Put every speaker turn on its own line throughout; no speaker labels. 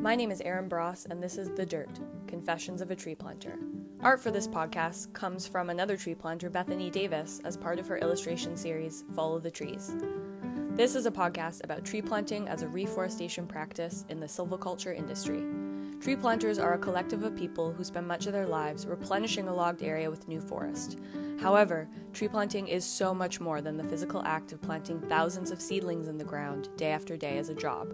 My name is Erin Bross, and this is The Dirt Confessions of a Tree Planter. Art for this podcast comes from another tree planter, Bethany Davis, as part of her illustration series, Follow the Trees. This is a podcast about tree planting as a reforestation practice in the silviculture industry. Tree planters are a collective of people who spend much of their lives replenishing a logged area with new forest. However, tree planting is so much more than the physical act of planting thousands of seedlings in the ground day after day as a job.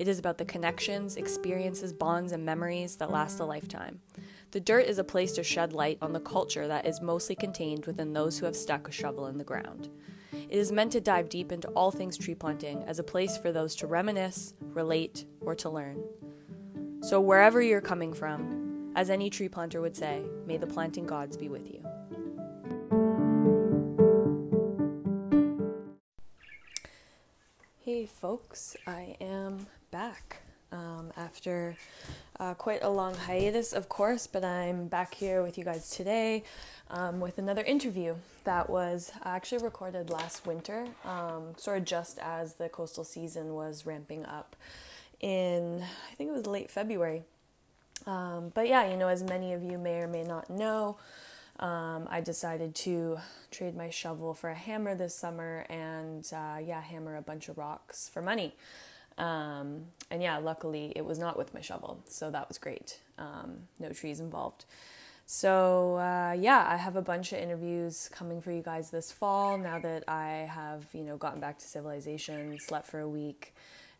It is about the connections, experiences, bonds, and memories that last a lifetime. The dirt is a place to shed light on the culture that is mostly contained within those who have stuck a shovel in the ground. It is meant to dive deep into all things tree planting as a place for those to reminisce, relate, or to learn. So, wherever you're coming from, as any tree planter would say, may the planting gods be with you. Hey, folks, I am back um, after uh, quite a long hiatus, of course, but I'm back here with you guys today um, with another interview that was actually recorded last winter, um, sort of just as the coastal season was ramping up in, I think it was late February. Um, but yeah, you know, as many of you may or may not know, um, I decided to trade my shovel for a hammer this summer and, uh, yeah, hammer a bunch of rocks for money. Um, and yeah, luckily it was not with my shovel, so that was great. Um, no trees involved. So, uh, yeah, I have a bunch of interviews coming for you guys this fall now that I have, you know, gotten back to civilization, slept for a week,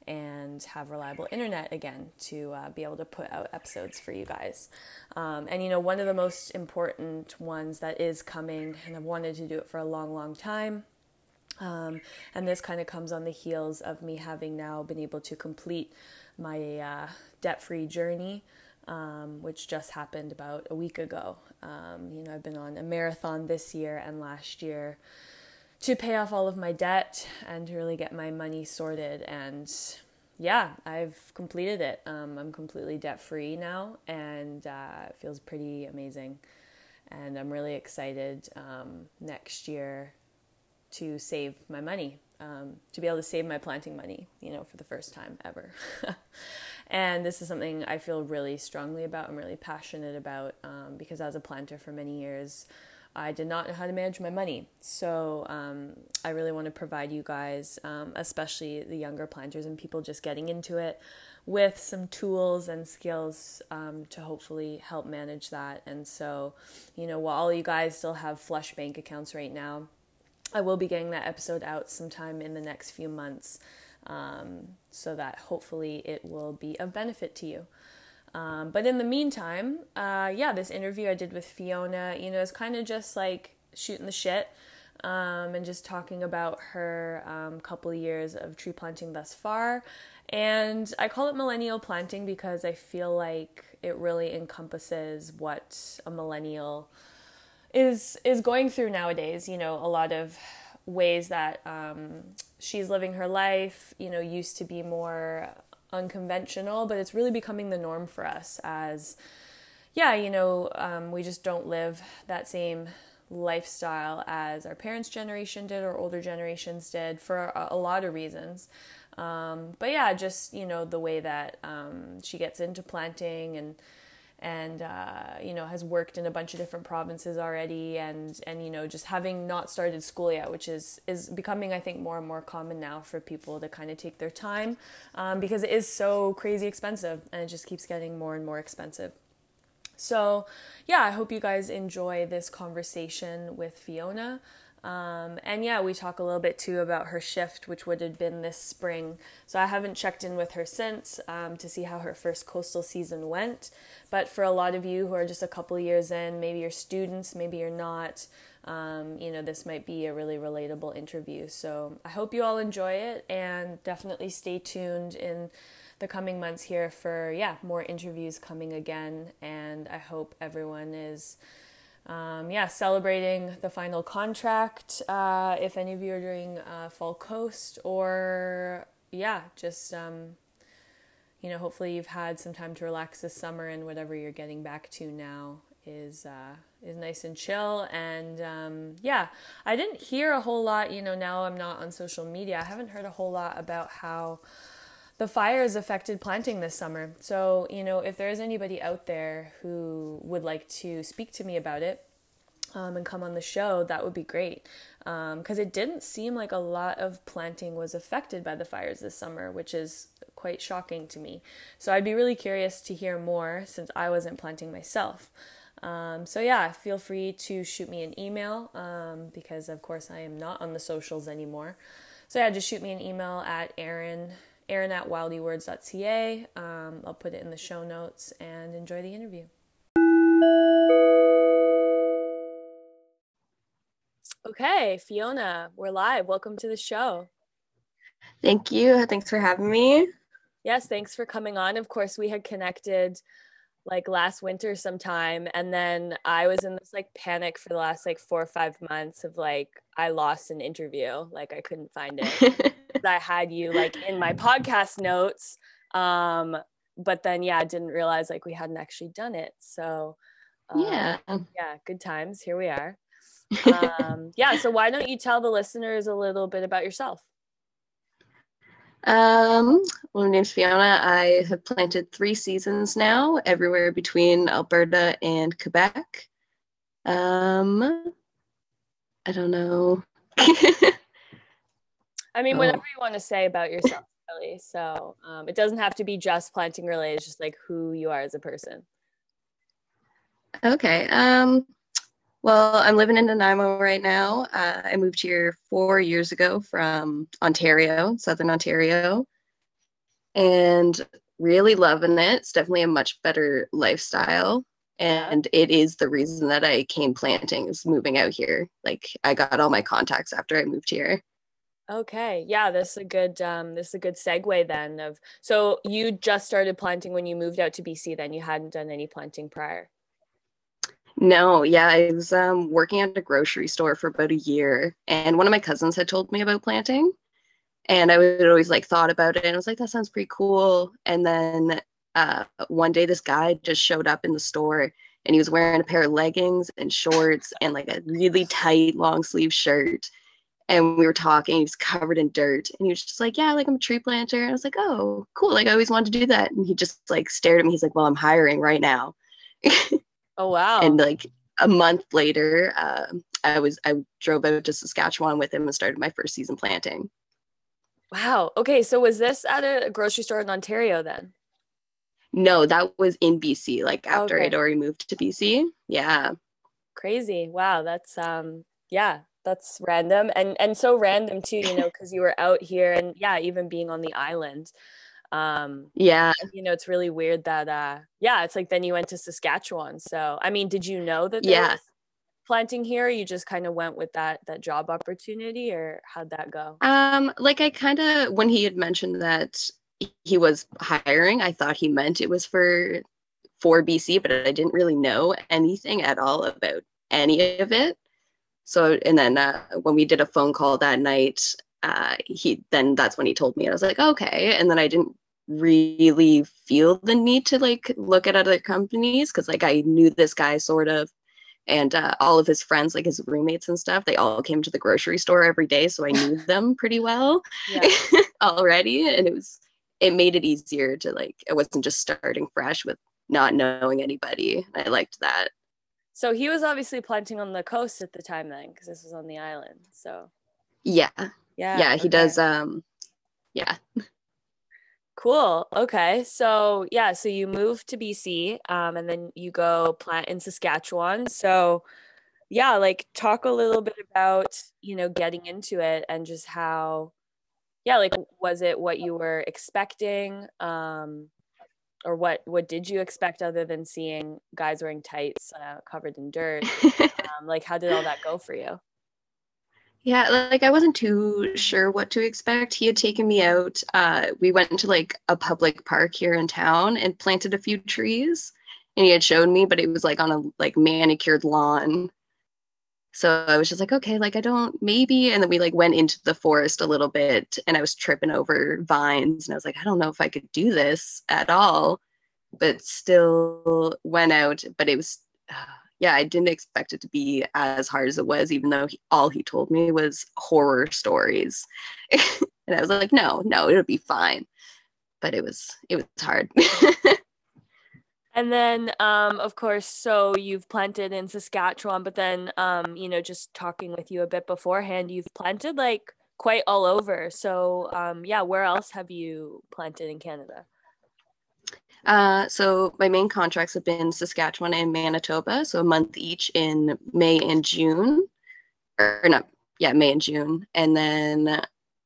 and have reliable internet again to uh, be able to put out episodes for you guys. Um, and you know, one of the most important ones that is coming, and I've wanted to do it for a long, long time. Um, and this kind of comes on the heels of me having now been able to complete my uh, debt free journey, um, which just happened about a week ago. Um, you know, I've been on a marathon this year and last year to pay off all of my debt and to really get my money sorted. And yeah, I've completed it. Um, I'm completely debt free now, and uh, it feels pretty amazing. And I'm really excited um, next year to save my money, um, to be able to save my planting money, you know, for the first time ever. and this is something I feel really strongly about. I'm really passionate about um, because as a planter for many years, I did not know how to manage my money. So um, I really want to provide you guys, um, especially the younger planters and people just getting into it, with some tools and skills um, to hopefully help manage that. And so, you know, while all you guys still have flush bank accounts right now, I will be getting that episode out sometime in the next few months um, so that hopefully it will be of benefit to you. Um, but in the meantime, uh, yeah, this interview I did with Fiona, you know, is kind of just like shooting the shit um, and just talking about her um, couple years of tree planting thus far. And I call it millennial planting because I feel like it really encompasses what a millennial is is going through nowadays. You know, a lot of ways that um, she's living her life. You know, used to be more unconventional, but it's really becoming the norm for us as, yeah, you know, um, we just don't live that same lifestyle as our parents' generation did or older generations did for a, a lot of reasons. Um, but yeah, just, you know, the way that um, she gets into planting and, and uh, you know has worked in a bunch of different provinces already and and you know just having not started school yet which is is becoming i think more and more common now for people to kind of take their time um, because it is so crazy expensive and it just keeps getting more and more expensive. So yeah i hope you guys enjoy this conversation with fiona um, and yeah, we talk a little bit too about her shift, which would have been this spring. So I haven't checked in with her since um, to see how her first coastal season went. But for a lot of you who are just a couple years in, maybe you're students, maybe you're not, um, you know, this might be a really relatable interview. So I hope you all enjoy it and definitely stay tuned in the coming months here for, yeah, more interviews coming again. And I hope everyone is um, yeah, celebrating the final contract. Uh, if any of you are doing uh, Fall Coast, or yeah, just um, you know, hopefully you've had some time to relax this summer, and whatever you're getting back to now is uh, is nice and chill. And um, yeah, I didn't hear a whole lot. You know, now I'm not on social media. I haven't heard a whole lot about how the fires affected planting this summer. So, you know, if there is anybody out there who would like to speak to me about it, um, and come on the show, that would be great. Because um, it didn't seem like a lot of planting was affected by the fires this summer, which is quite shocking to me. So I'd be really curious to hear more since I wasn't planting myself. Um, so yeah, feel free to shoot me an email um, because of course I am not on the socials anymore. So yeah, just shoot me an email at Erin, Erin at wildewords.ca. Um, I'll put it in the show notes and enjoy the interview. Okay, Fiona, we're live. Welcome to the show.
Thank you. Thanks for having me.
Yes, thanks for coming on. Of course, we had connected like last winter sometime and then I was in this like panic for the last like 4 or 5 months of like I lost an interview, like I couldn't find it. I had you like in my podcast notes um but then yeah, I didn't realize like we hadn't actually done it. So
um, yeah.
Yeah, good times. Here we are um, yeah, so why don't you tell the listeners a little bit about yourself?
Um, well, my name's Fiona. I have planted three seasons now, everywhere between Alberta and Quebec. Um, I don't know.
I mean, whatever oh. you want to say about yourself, really. So um, it doesn't have to be just planting related, it's just like who you are as a person.
Okay. Um, well, I'm living in Nanaimo right now. Uh, I moved here four years ago from Ontario, Southern Ontario, and really loving it. It's definitely a much better lifestyle. And it is the reason that I came planting is moving out here. Like I got all my contacts after I moved here.
Okay. Yeah, this is a good um this is a good segue then of so you just started planting when you moved out to BC then you hadn't done any planting prior.
No, yeah, I was um, working at a grocery store for about a year, and one of my cousins had told me about planting, and I would always like thought about it, and I was like, that sounds pretty cool. And then uh, one day, this guy just showed up in the store, and he was wearing a pair of leggings and shorts and like a really tight long sleeve shirt. And we were talking, he was covered in dirt, and he was just like, Yeah, like I'm a tree planter. And I was like, Oh, cool. Like I always wanted to do that. And he just like stared at me. He's like, Well, I'm hiring right now.
Oh wow!
And like a month later, uh, I was I drove out to Saskatchewan with him and started my first season planting.
Wow. Okay, so was this at a grocery store in Ontario then?
No, that was in BC. Like after okay. I'd already moved to BC. Yeah.
Crazy. Wow. That's um. Yeah, that's random and and so random too. You know, because you were out here and yeah, even being on the island
um yeah.
you know it's really weird that uh yeah it's like then you went to saskatchewan so i mean did you know that yeah. planting here you just kind of went with that that job opportunity or how'd that go?
Um like i kind of when he had mentioned that he was hiring i thought he meant it was for for bc but i didn't really know anything at all about any of it so and then uh, when we did a phone call that night uh, he then that's when he told me i was like okay and then i didn't really feel the need to like look at other companies because like I knew this guy sort of and uh, all of his friends like his roommates and stuff they all came to the grocery store every day so I knew them pretty well already and it was it made it easier to like it wasn't just starting fresh with not knowing anybody I liked that
so he was obviously planting on the coast at the time then because this was on the island so
yeah yeah yeah he does um yeah
Cool. Okay. So yeah, so you move to BC, um, and then you go plant in Saskatchewan. So yeah, like talk a little bit about you know getting into it and just how, yeah, like was it what you were expecting, um, or what what did you expect other than seeing guys wearing tights uh, covered in dirt? um, like how did all that go for you?
Yeah, like I wasn't too sure what to expect. He had taken me out. Uh, we went into like a public park here in town and planted a few trees. And he had shown me, but it was like on a like manicured lawn. So I was just like, okay, like I don't maybe. And then we like went into the forest a little bit and I was tripping over vines and I was like, I don't know if I could do this at all. But still went out, but it was yeah, I didn't expect it to be as hard as it was, even though he, all he told me was horror stories. and I was like, no, no, it'll be fine. but it was it was hard.
and then um of course so you've planted in Saskatchewan but then um you know just talking with you a bit beforehand you've planted like quite all over. So um yeah, where else have you planted in Canada?
Uh, so my main contracts have been Saskatchewan and Manitoba, so a month each in May and June, or not, yeah, May and June, and then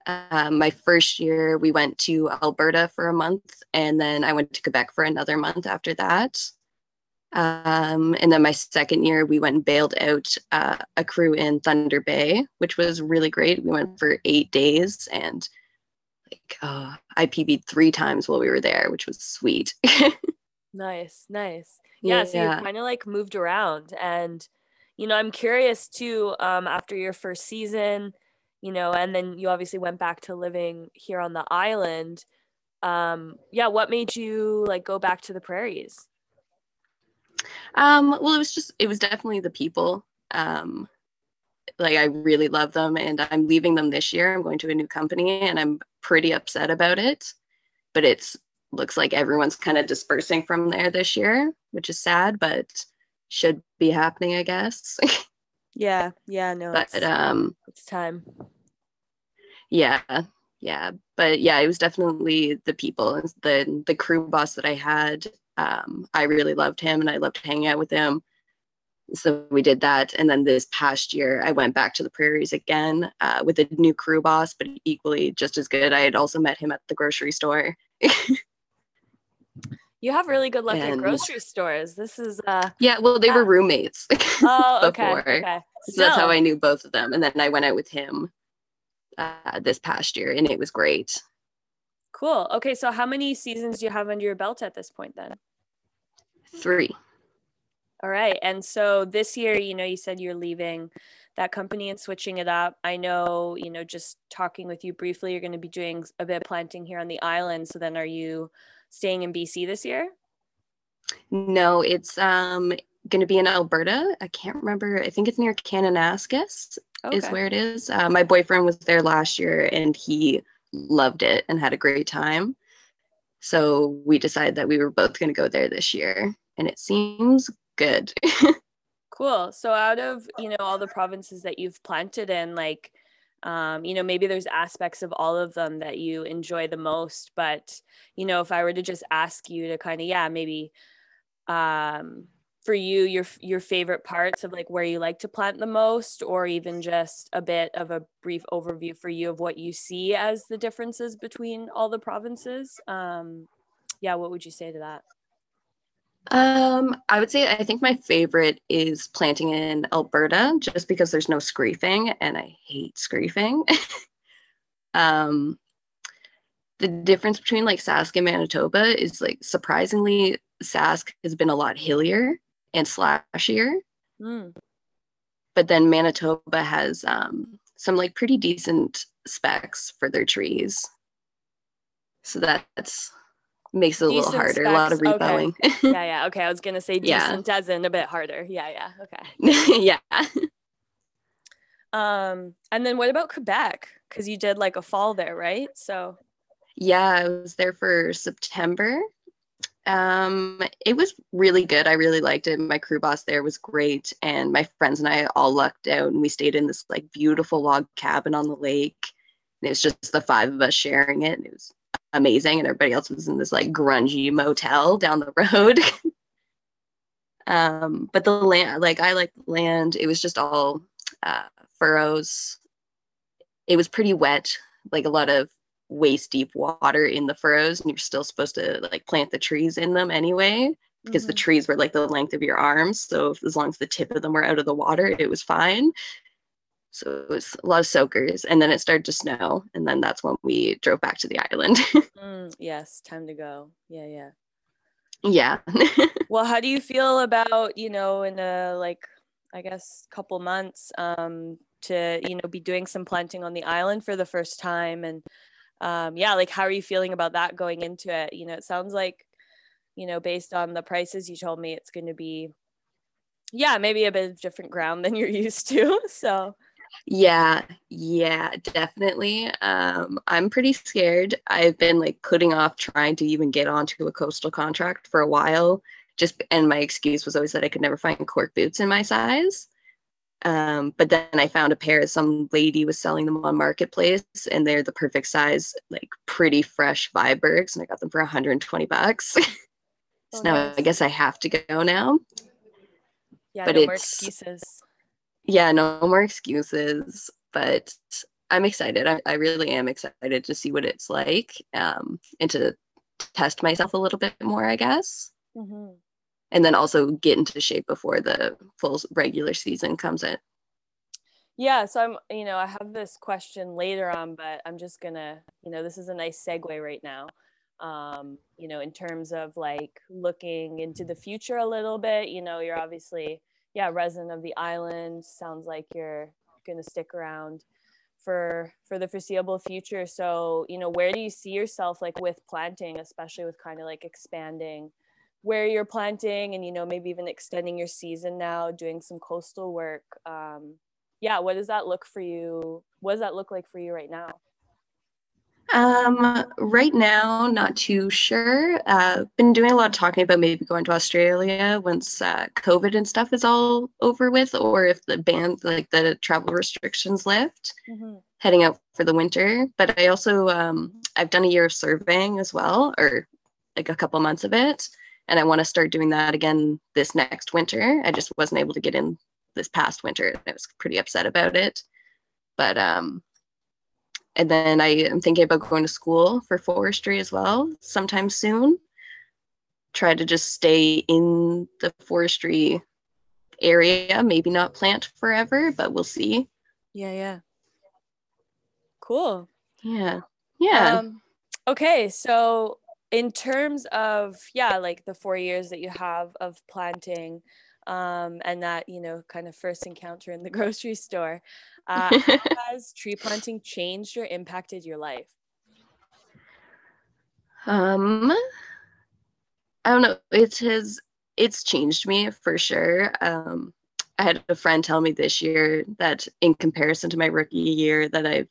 uh, my first year we went to Alberta for a month, and then I went to Quebec for another month after that. Um, and then my second year, we went and bailed out uh, a crew in Thunder Bay, which was really great. We went for eight days and like uh, I PB'd three times while we were there, which was sweet.
nice, nice. Yeah, yeah. so you kind of like moved around, and you know, I'm curious too. Um, after your first season, you know, and then you obviously went back to living here on the island. Um, yeah, what made you like go back to the prairies?
Um, well, it was just it was definitely the people. Um, like I really love them and I'm leaving them this year. I'm going to a new company and I'm pretty upset about it. But it's looks like everyone's kind of dispersing from there this year, which is sad, but should be happening, I guess.
yeah, yeah, no.
But it's, um
it's time.
Yeah. Yeah. But yeah, it was definitely the people the the crew boss that I had. Um, I really loved him and I loved hanging out with him so we did that and then this past year i went back to the prairies again uh, with a new crew boss but equally just as good i had also met him at the grocery store
you have really good luck and, at grocery stores this is uh
yeah well they were roommates
oh okay, okay.
so that's how i knew both of them and then i went out with him uh, this past year and it was great
cool okay so how many seasons do you have under your belt at this point then
three
all right. And so this year, you know, you said you're leaving that company and switching it up. I know, you know, just talking with you briefly, you're going to be doing a bit of planting here on the island. So then are you staying in BC this year?
No, it's um going to be in Alberta. I can't remember. I think it's near Kananaskis okay. is where it is. Uh, my boyfriend was there last year and he loved it and had a great time. So we decided that we were both going to go there this year. And it seems good.
cool. So out of, you know, all the provinces that you've planted in, like, um, you know, maybe there's aspects of all of them that you enjoy the most. But, you know, if I were to just ask you to kind of, yeah, maybe um, for you, your your favorite parts of like where you like to plant the most, or even just a bit of a brief overview for you of what you see as the differences between all the provinces. Um, yeah, what would you say to that?
Um, I would say I think my favorite is planting in Alberta just because there's no screefing and I hate screefing. um, the difference between like Sask and Manitoba is like surprisingly Sask has been a lot hillier and slashier. Mm. But then Manitoba has um, some like pretty decent specs for their trees. So that's makes it a little harder. Specs. A lot of rebowing.
Okay. yeah, yeah. Okay. I was gonna say decent yeah. in a bit harder. Yeah, yeah.
Okay. yeah.
Um, and then what about Quebec? Because you did like a fall there, right? So
yeah, I was there for September. Um, it was really good. I really liked it. My crew boss there was great, and my friends and I all lucked out, and we stayed in this like beautiful log cabin on the lake. And it was just the five of us sharing it, and it was amazing and everybody else was in this like grungy motel down the road um but the land like i like land it was just all uh, furrows it was pretty wet like a lot of waist deep water in the furrows and you're still supposed to like plant the trees in them anyway because mm-hmm. the trees were like the length of your arms so if, as long as the tip of them were out of the water it was fine so it was a lot of soakers. And then it started to snow. And then that's when we drove back to the island.
mm, yes, time to go. Yeah, yeah.
Yeah.
well, how do you feel about, you know, in a like, I guess, couple months um, to, you know, be doing some planting on the island for the first time? And um, yeah, like, how are you feeling about that going into it? You know, it sounds like, you know, based on the prices you told me, it's going to be, yeah, maybe a bit of different ground than you're used to. So,
Yeah, yeah, definitely. Um, I'm pretty scared. I've been like putting off trying to even get onto a coastal contract for a while. Just and my excuse was always that I could never find cork boots in my size. Um, but then I found a pair. Some lady was selling them on Marketplace, and they're the perfect size, like pretty fresh Vibergs, and I got them for 120 bucks. so oh, now nice. I guess I have to go now.
Yeah, but no more excuses.
Yeah, no more excuses. But I'm excited. I, I really am excited to see what it's like um, and to test myself a little bit more, I guess. Mm-hmm and then also get into shape before the full regular season comes in.
Yeah, so I'm, you know, I have this question later on, but I'm just gonna, you know, this is a nice segue right now. Um, you know, in terms of like looking into the future a little bit, you know, you're obviously, yeah, resident of the island. Sounds like you're gonna stick around for for the foreseeable future. So, you know, where do you see yourself like with planting, especially with kind of like expanding where you're planting and you know maybe even extending your season now doing some coastal work um, yeah what does that look for you what does that look like for you right now
um, right now, not too sure. Uh, been doing a lot of talking about maybe going to Australia once uh, COVID and stuff is all over with, or if the ban, like the travel restrictions lift, mm-hmm. heading out for the winter. But I also, um, I've done a year of surveying as well, or like a couple months of it and I want to start doing that again this next winter. I just wasn't able to get in this past winter. and I was pretty upset about it. But um and then I am thinking about going to school for forestry as well sometime soon. Try to just stay in the forestry area, maybe not plant forever, but we'll see.
Yeah, yeah. Cool.
Yeah. Yeah.
Um, okay, so in terms of yeah like the four years that you have of planting um, and that you know kind of first encounter in the grocery store uh, has tree planting changed or impacted your life?
Um i don't know. It has it's changed me for sure. Um i had a friend tell me this year that in comparison to my rookie year that i've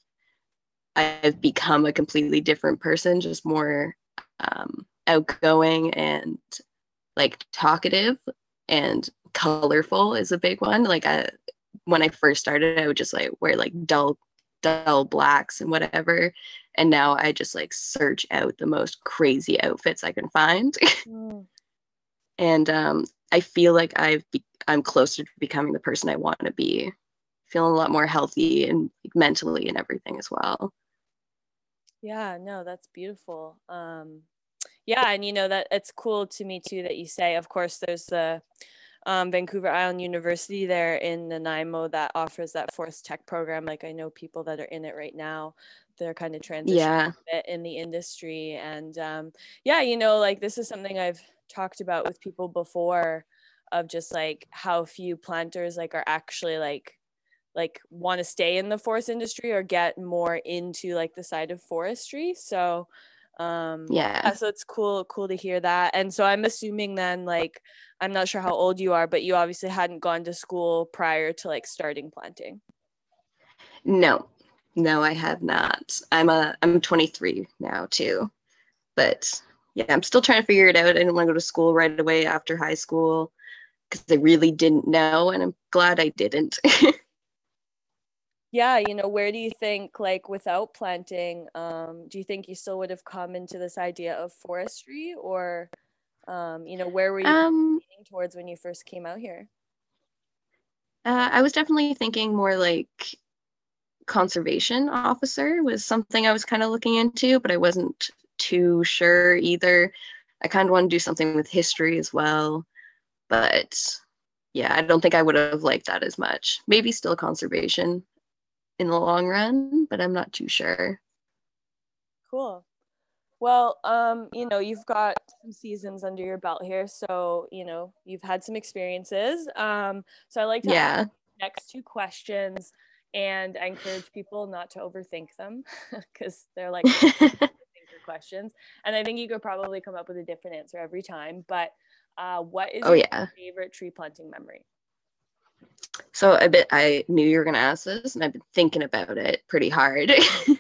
i've become a completely different person just more um, outgoing and like talkative and colorful is a big one. Like I, when I first started, I would just like wear like dull, dull blacks and whatever. And now I just like search out the most crazy outfits I can find. mm. And um, I feel like I've be- I'm closer to becoming the person I want to be. Feeling a lot more healthy and mentally and everything as well.
Yeah, no, that's beautiful. Um, yeah, and you know that it's cool to me too that you say. Of course, there's the um, Vancouver Island University there in Nanaimo that offers that forest tech program. Like I know people that are in it right now. They're kind of transitioning yeah. in the industry, and um, yeah, you know, like this is something I've talked about with people before, of just like how few planters like are actually like like want to stay in the forest industry or get more into like the side of forestry so um yeah. yeah. so it's cool cool to hear that and so i'm assuming then like i'm not sure how old you are but you obviously hadn't gone to school prior to like starting planting.
No no i have not. I'm a i'm 23 now too but yeah i'm still trying to figure it out. I didn't want to go to school right away after high school because i really didn't know and i'm glad i didn't
yeah you know where do you think like without planting um, do you think you still would have come into this idea of forestry or um, you know where were you um, leaning towards when you first came out here?
Uh, i was definitely thinking more like conservation officer was something i was kind of looking into but i wasn't too sure either. I kind of want to do something with history as well but yeah i don't think i would have liked that as much. Maybe still conservation in the long run, but I'm not too sure.
Cool. Well, um, you know, you've got some seasons under your belt here, so you know you've had some experiences. Um, so I like to yeah. next two questions, and I encourage people not to overthink them because they're like questions, and I think you could probably come up with a different answer every time. But uh, what is oh, your yeah. favorite tree planting memory?
So I bit I knew you were gonna ask this, and I've been thinking about it pretty hard.
um,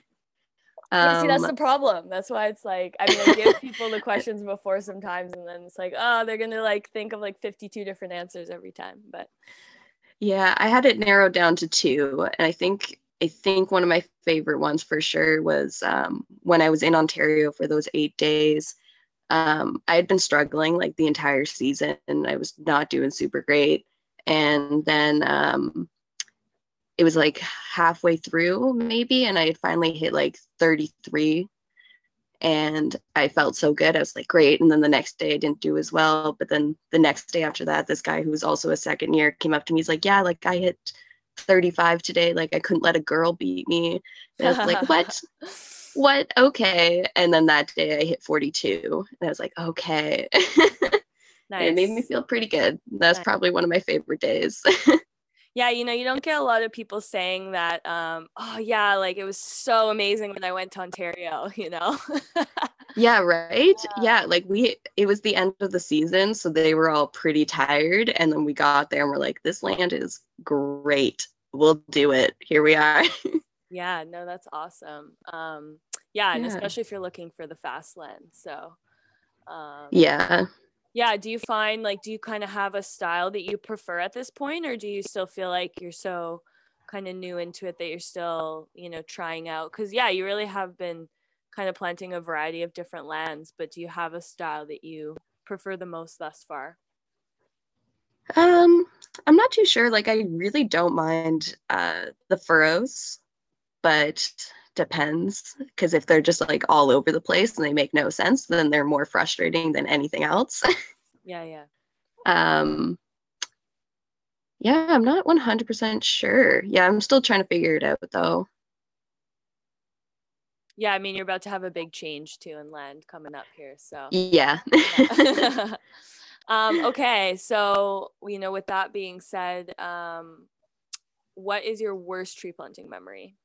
yeah, see, that's um, the problem. That's why it's like I mean, I give people the questions before sometimes, and then it's like, oh, they're gonna like think of like fifty-two different answers every time. But
yeah, I had it narrowed down to two, and I think I think one of my favorite ones for sure was um, when I was in Ontario for those eight days. Um, I had been struggling like the entire season, and I was not doing super great and then um, it was like halfway through maybe and i had finally hit like 33 and i felt so good. I was like great. And then the next day i didn't do as well. But then the next day after that this guy who was also a second year came up to me. He's like yeah like i hit 35 today. Like i couldn't let a girl beat me. And i was like what? What? Okay. And then that day i hit 42 and i was like okay Nice. It made me feel pretty good. That's nice. probably one of my favorite days.
yeah, you know, you don't get a lot of people saying that, um, oh, yeah, like it was so amazing when I went to Ontario, you know?
yeah, right? Yeah. yeah, like we, it was the end of the season. So they were all pretty tired. And then we got there and we're like, this land is great. We'll do it. Here we are.
yeah, no, that's awesome. Um, yeah, and yeah. especially if you're looking for the fast lane. So,
um, yeah
yeah do you find like do you kind of have a style that you prefer at this point or do you still feel like you're so kind of new into it that you're still you know trying out? Because yeah you really have been kind of planting a variety of different lands but do you have a style that you prefer the most thus far?
Um i'm not too sure. Like i really don't mind uh the furrows but depends because if they're just like all over the place and they make no sense then they're more frustrating than anything else.
Yeah yeah.
Um yeah i'm not 100% sure. Yeah i'm still trying to figure it out though.
Yeah i mean you're about to have a big change too in land coming up here so.
Yeah.
Um okay so you know with that being said um what is your worst tree planting memory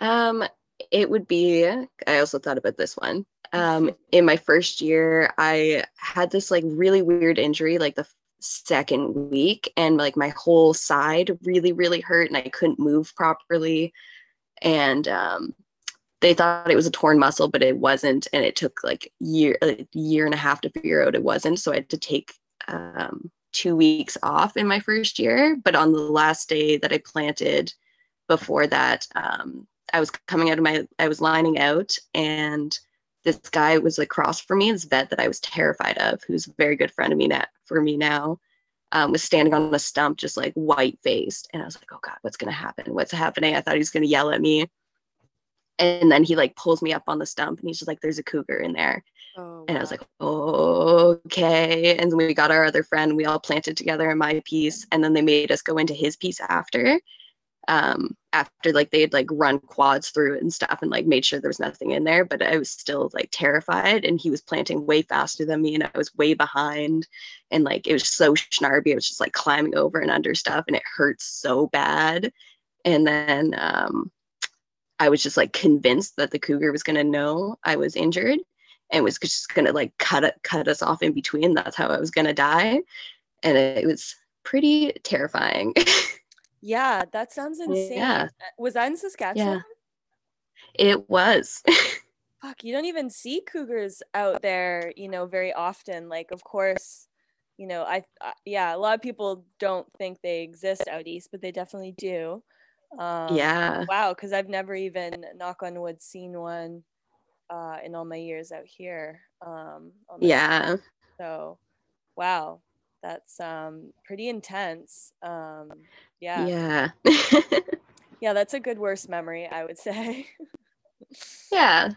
um, it would be, I also thought about this one. Um, in my first year, I had this like really weird injury, like the second week, and like my whole side really, really hurt, and I couldn't move properly. And um, they thought it was a torn muscle, but it wasn't, and it took like year, a year and a half to figure out it wasn't. So I had to take um, two weeks off in my first year. But on the last day that I planted, before that, um, I was coming out of my, I was lining out, and this guy was across from me, this vet that I was terrified of, who's a very good friend of me now, for me now, um, was standing on a stump, just like white faced. And I was like, oh God, what's going to happen? What's happening? I thought he was going to yell at me. And then he like pulls me up on the stump and he's just like, there's a cougar in there. Oh, and I was like, oh, okay. And then we got our other friend, we all planted together in my piece. And then they made us go into his piece after um, after like they had like run quads through it and stuff and like made sure there was nothing in there but i was still like terrified. And he was planting way faster than me and i was way behind. And like it was so snarby. I was just like climbing over and under stuff and it hurt so bad. And then um, i was just like convinced that the cougar was going to know i was injured and was just going to like cut it cut us off in between. That's how i was going to die. And it was pretty terrifying
Yeah, that sounds insane. Yeah. Uh, was that in Saskatchewan? Yeah.
It was.
Fuck, you don't even see cougars out there, you know, very often. Like, of course, you know, I, I yeah, a lot of people don't think they exist out east, but they definitely do.
Um, yeah.
Wow, because I've never even, knock on wood, seen one uh, in all my years out here. Um,
yeah.
So, wow, that's um, pretty intense. Um, yeah.
Yeah.
yeah, that's a good worst memory, I would say.
yeah.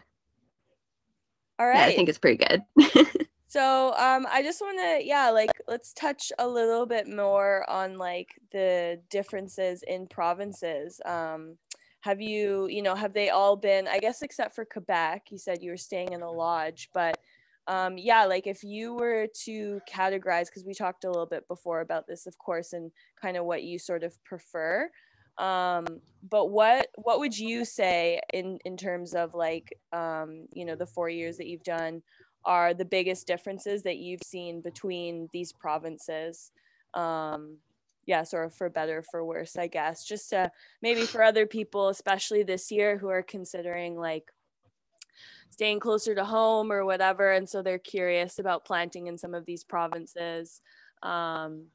All right.
Yeah, I think it's pretty good.
so um I just want to yeah, like let's touch a little bit more on like the differences in provinces. Um have you, you know, have they all been I guess except for Quebec, you said you were staying in a lodge, but um, yeah, like if you were to categorize, because we talked a little bit before about this, of course, and kind of what you sort of prefer. Um, but what what would you say in in terms of like um, you know the four years that you've done are the biggest differences that you've seen between these provinces? Um, yeah, sort of for better for worse, I guess. Just to maybe for other people, especially this year, who are considering like staying closer to home or whatever, and so they're curious about planting in some of these provinces. Um,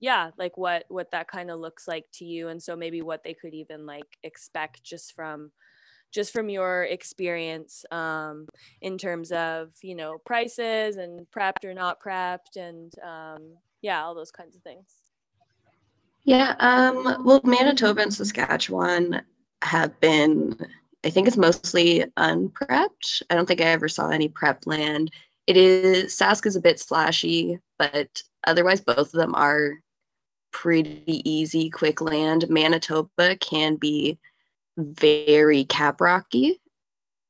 yeah, like what what that kind of looks like to you, and so maybe what they could even like expect just from just from your experience um, in terms of you know prices and prepped or not prepped and um, yeah all those kinds of things
yeah, um, well, Manitoba and Saskatchewan have been, I think it's mostly unprepped. I don't think I ever saw any prep land. It is, Sask is a bit slashy, but otherwise, both of them are pretty easy, quick land. Manitoba can be very cap rocky,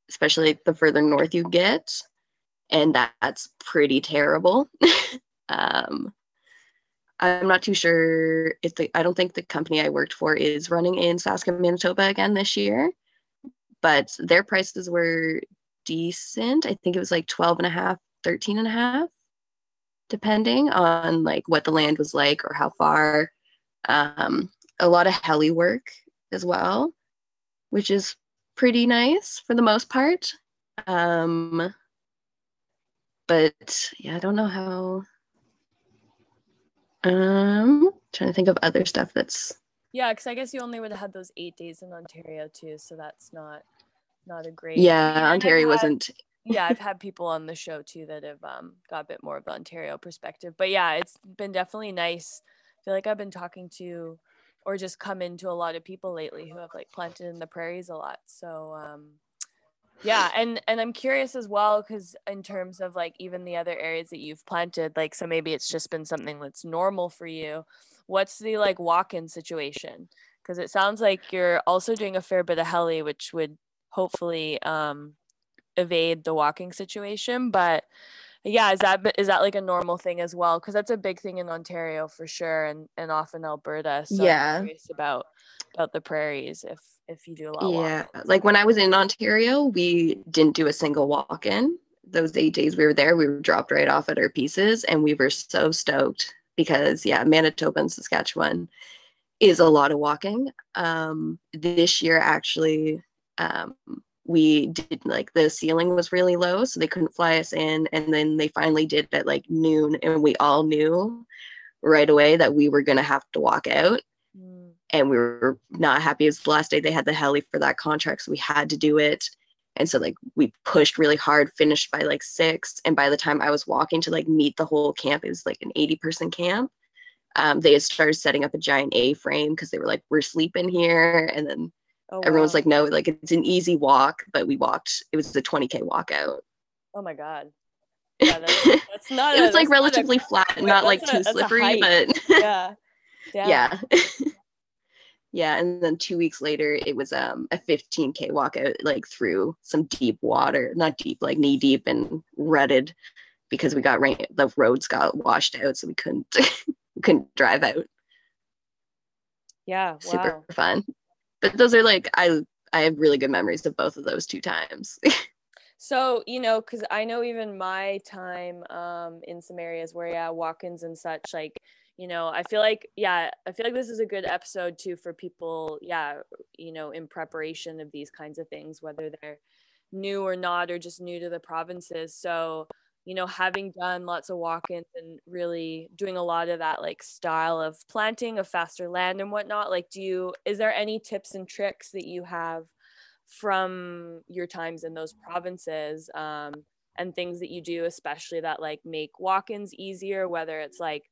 especially the further north you get, and that's pretty terrible. um, I'm not too sure if the I don't think the company I worked for is running in Saska, Manitoba again this year, but their prices were decent. I think it was like 12 and a half, 13 and a half, depending on like what the land was like or how far. Um, a lot of heli work as well, which is pretty nice for the most part. Um, but yeah, I don't know how um, trying to think of other stuff that's.
Yeah, because I guess you only would have had those eight days in Ontario too, so that's not not a great.
Yeah, Ontario had, wasn't.
yeah, I've had people on the show too that have um, got a bit more of the Ontario perspective, but yeah, it's been definitely nice. I feel like I've been talking to, or just come into a lot of people lately who have like planted in the prairies a lot. So um, yeah and and i'm curious as well because in terms of like even the other areas that you've planted like so maybe it's just been something that's normal for you what's the like walk-in situation? Because it sounds like you're also doing a fair bit of heli which would hopefully um evade the walking situation but yeah is that is that like a normal thing as well? Because that's a big thing in ontario for sure and and often alberta so
yeah.
about about the prairies if if you do a lot.
Yeah, like when I was in Ontario, we didn't do a single walk in. Those eight days we were there, we were dropped right off at our pieces, and we were so stoked because yeah, Manitoba and Saskatchewan is a lot of walking. Um, this year actually, um, we did like the ceiling was really low, so they couldn't fly us in, and then they finally did at like noon, and we all knew right away that we were gonna have to walk out and we were not happy. It was the last day they had the heli for that contract, so we had to do it. And so like we pushed really hard, finished by like six. And by the time I was walking to like meet the whole camp, it was like an 80 person camp. Um, they had started setting up a giant A frame because they were like, we're sleeping here. And then oh, everyone's wow. like, no, like it's an easy walk, but we walked, it was a 20K walkout.
Oh my God. Yeah, that's, that's not
it a, was like relatively a, flat, not like too slippery, but
yeah.
Yeah. yeah yeah and then two weeks later it was um a 15k walkout like through some deep water not deep like knee deep and rutted because we got rain the roads got washed out so we couldn't we couldn't drive out.
Yeah wow.
super fun. But those are like i i have really good memories of both of those two times.
So you know because i know even my time um in some areas where yeah walk-ins and such like you know i feel like yeah i feel like this is a good episode too for people yeah you know in preparation of these kinds of things whether they're new or not or just new to the provinces. So you know having done lots of walk-ins and really doing a lot of that like style of planting of faster land and whatnot like do you is there any tips and tricks that you have from your times in those provinces um, and things that you do especially that like make walk-ins easier whether it's like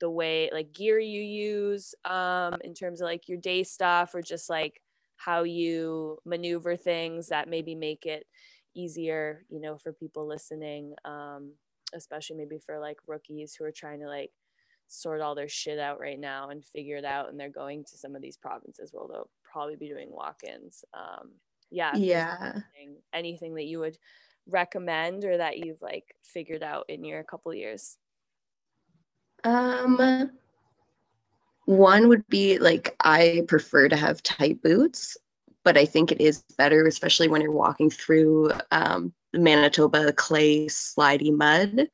the way like gear you use um, in terms of like your day stuff or just like how you maneuver things that maybe make it easier you know for people listening um, especially maybe for like rookies who are trying to like sort all their shit out right now and figure it out and they're going to some of these provinces where they'll probably be doing walk-ins. Um, yeah
yeah.
anything, anything that you would recommend or that you've like figured out in your couple years
um, one would be like I prefer to have tight boots, but I think it is better, especially when you're walking through um, the Manitoba clay slidey mud,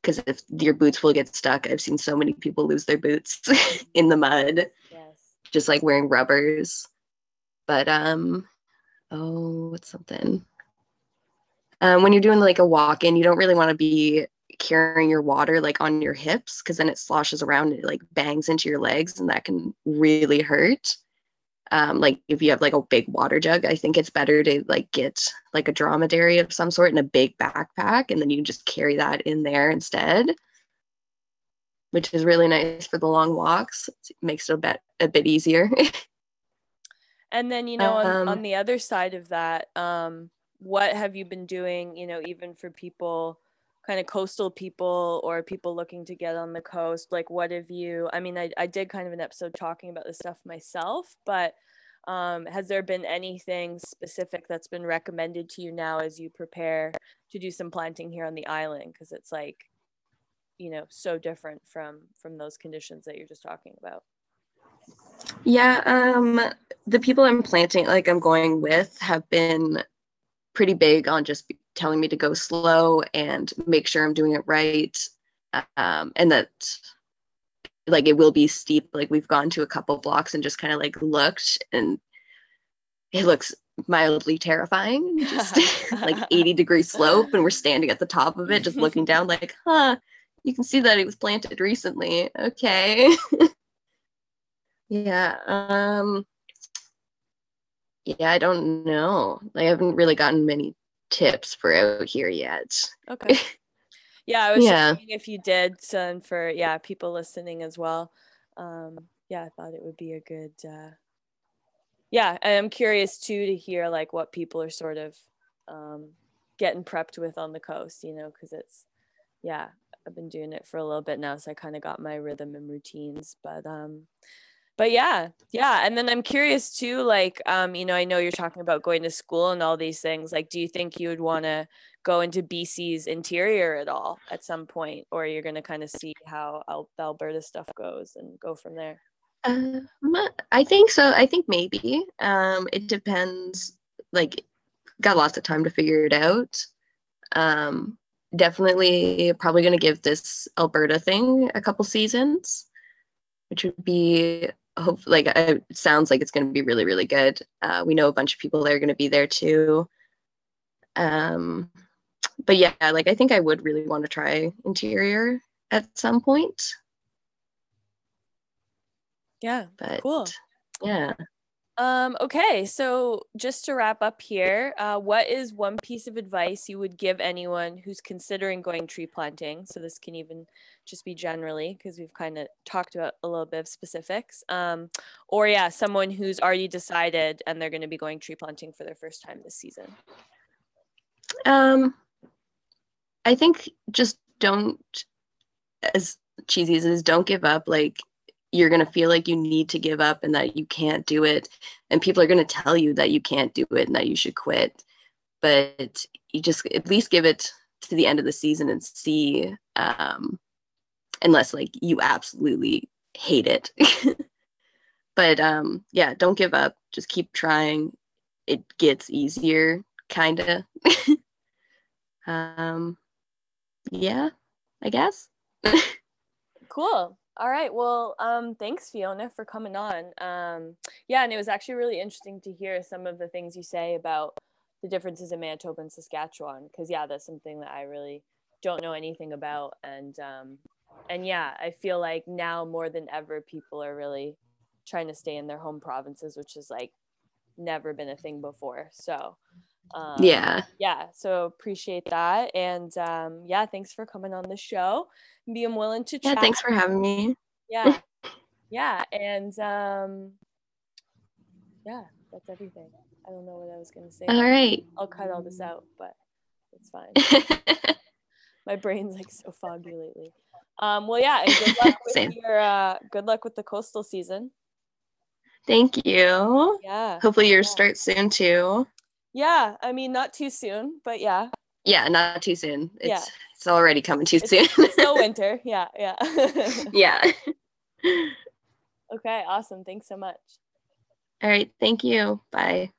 because if your boots will get stuck. I've seen so many people lose their boots in the mud,
Yes.
just like wearing rubbers. But um, oh, what's something? Um, when you're doing like a walk in, you don't really want to be carrying your water like on your hips because then it sloshes around and it like bangs into your legs and that can really hurt. Um, like if you have like a big water jug, I think it's better to like get like a dromedary of some sort in a big backpack and then you just carry that in there instead, which is really nice for the long walks. It makes it a bit a bit easier.
And then, you know, on,
Um,
on the other side of that, um, what have you been doing, you know, even for people, kind of coastal people or people looking to get on the coast? Like, what have you, I mean, I, I did kind of an episode talking about this stuff myself, but um, has there been anything specific that's been recommended to you now as you prepare to do some planting here on the island? Because it's like, you know, so different from from those conditions that you're just talking about.
Yeah, um, the people I'm planting, like I'm going with, have been pretty big on just telling me to go slow and make sure I'm doing it right. Um, and that like it will be steep. Like we've gone to a couple blocks and just kind of like looked and it looks mildly terrifying. Just like 80 degree slope and we're standing at the top of it, just looking down like, huh, you can see that it was planted recently. Okay. Yeah. Um yeah, I don't know. I haven't really gotten many tips for out here yet.
Okay. Yeah, I was
Yeah.
if you did, so and for yeah, people listening as well. Um, yeah, I thought it would be a good. Uh, yeah, I'm curious too to hear like what people are sort of um, getting prepped with on the coast. You know, because it's yeah, I've been doing it for a little bit now, so I kind of got my rhythm and routines. But um, but yeah, yeah, and then I'm curious too. Like, um, you know, I know you're talking about going to school and all these things. Like, do you think you would want to go into BC's interior at all at some point, or you're going to kind of see how Al- the Alberta stuff goes and go from there?
Um, I think so. I think maybe. Um, it depends. Like, got lots of time to figure it out. Um, definitely probably going to give this Alberta thing a couple seasons, which would be hope like it sounds like it's going to be really really good. Uh, we know a bunch of people that are going to be there too. Um, but yeah, like I think I would really want to try interior at some point.
Yeah,
But
cool.
yeah.
Um, okay, so just to wrap up here, uh, what is one piece of advice you would give anyone who's considering going tree planting? So this can even just be generally because we've kind of talked about a little bit of specifics. Um, or yeah, someone who's already decided and they're going to be going tree planting for their first time this season.
Um, I think just don't, as cheesy as it is, don't give up. Like you're gonna feel like you need to give up and that you can't do it, and people are gonna tell you that you can't do it and that you should quit. But you just at least give it to the end of the season and see, um, unless like you absolutely hate it. but um, yeah, don't give up. Just keep trying. It gets easier, kinda. um yeah i guess
Cool. All right. Well, um, thanks, Fiona, for coming on. Um, yeah, and it was actually really interesting to hear some of the things you say about the differences in Manitoba and Saskatchewan, because yeah, that's something that I really don't know anything about, and um, and yeah, I feel like now more than ever, people are really trying to stay in their home provinces, which is like never been a thing before. So. Um,
yeah
yeah so appreciate that. And um yeah thanks for coming on the show. Being willing to
yeah
chat
thanks for having me.
Yeah. Yeah and um yeah that's everything. I don't know what i was gonna say.
All right.
I'll cut all this out but it's fine. My brain's like so foggy lately um well yeah good luck with
Same.
your uh good luck with the coastal season.
Thank you.
Yeah
hopefully yours
Yeah.
starts soon too.
Yeah i mean not too soon but yeah.
Yeah not too soon. It's
Yeah.
it's already coming too
it's,
soon.
it's still winter. Yeah yeah.
Yeah.
Okay awesome. Thanks so much.
All right thank you. Bye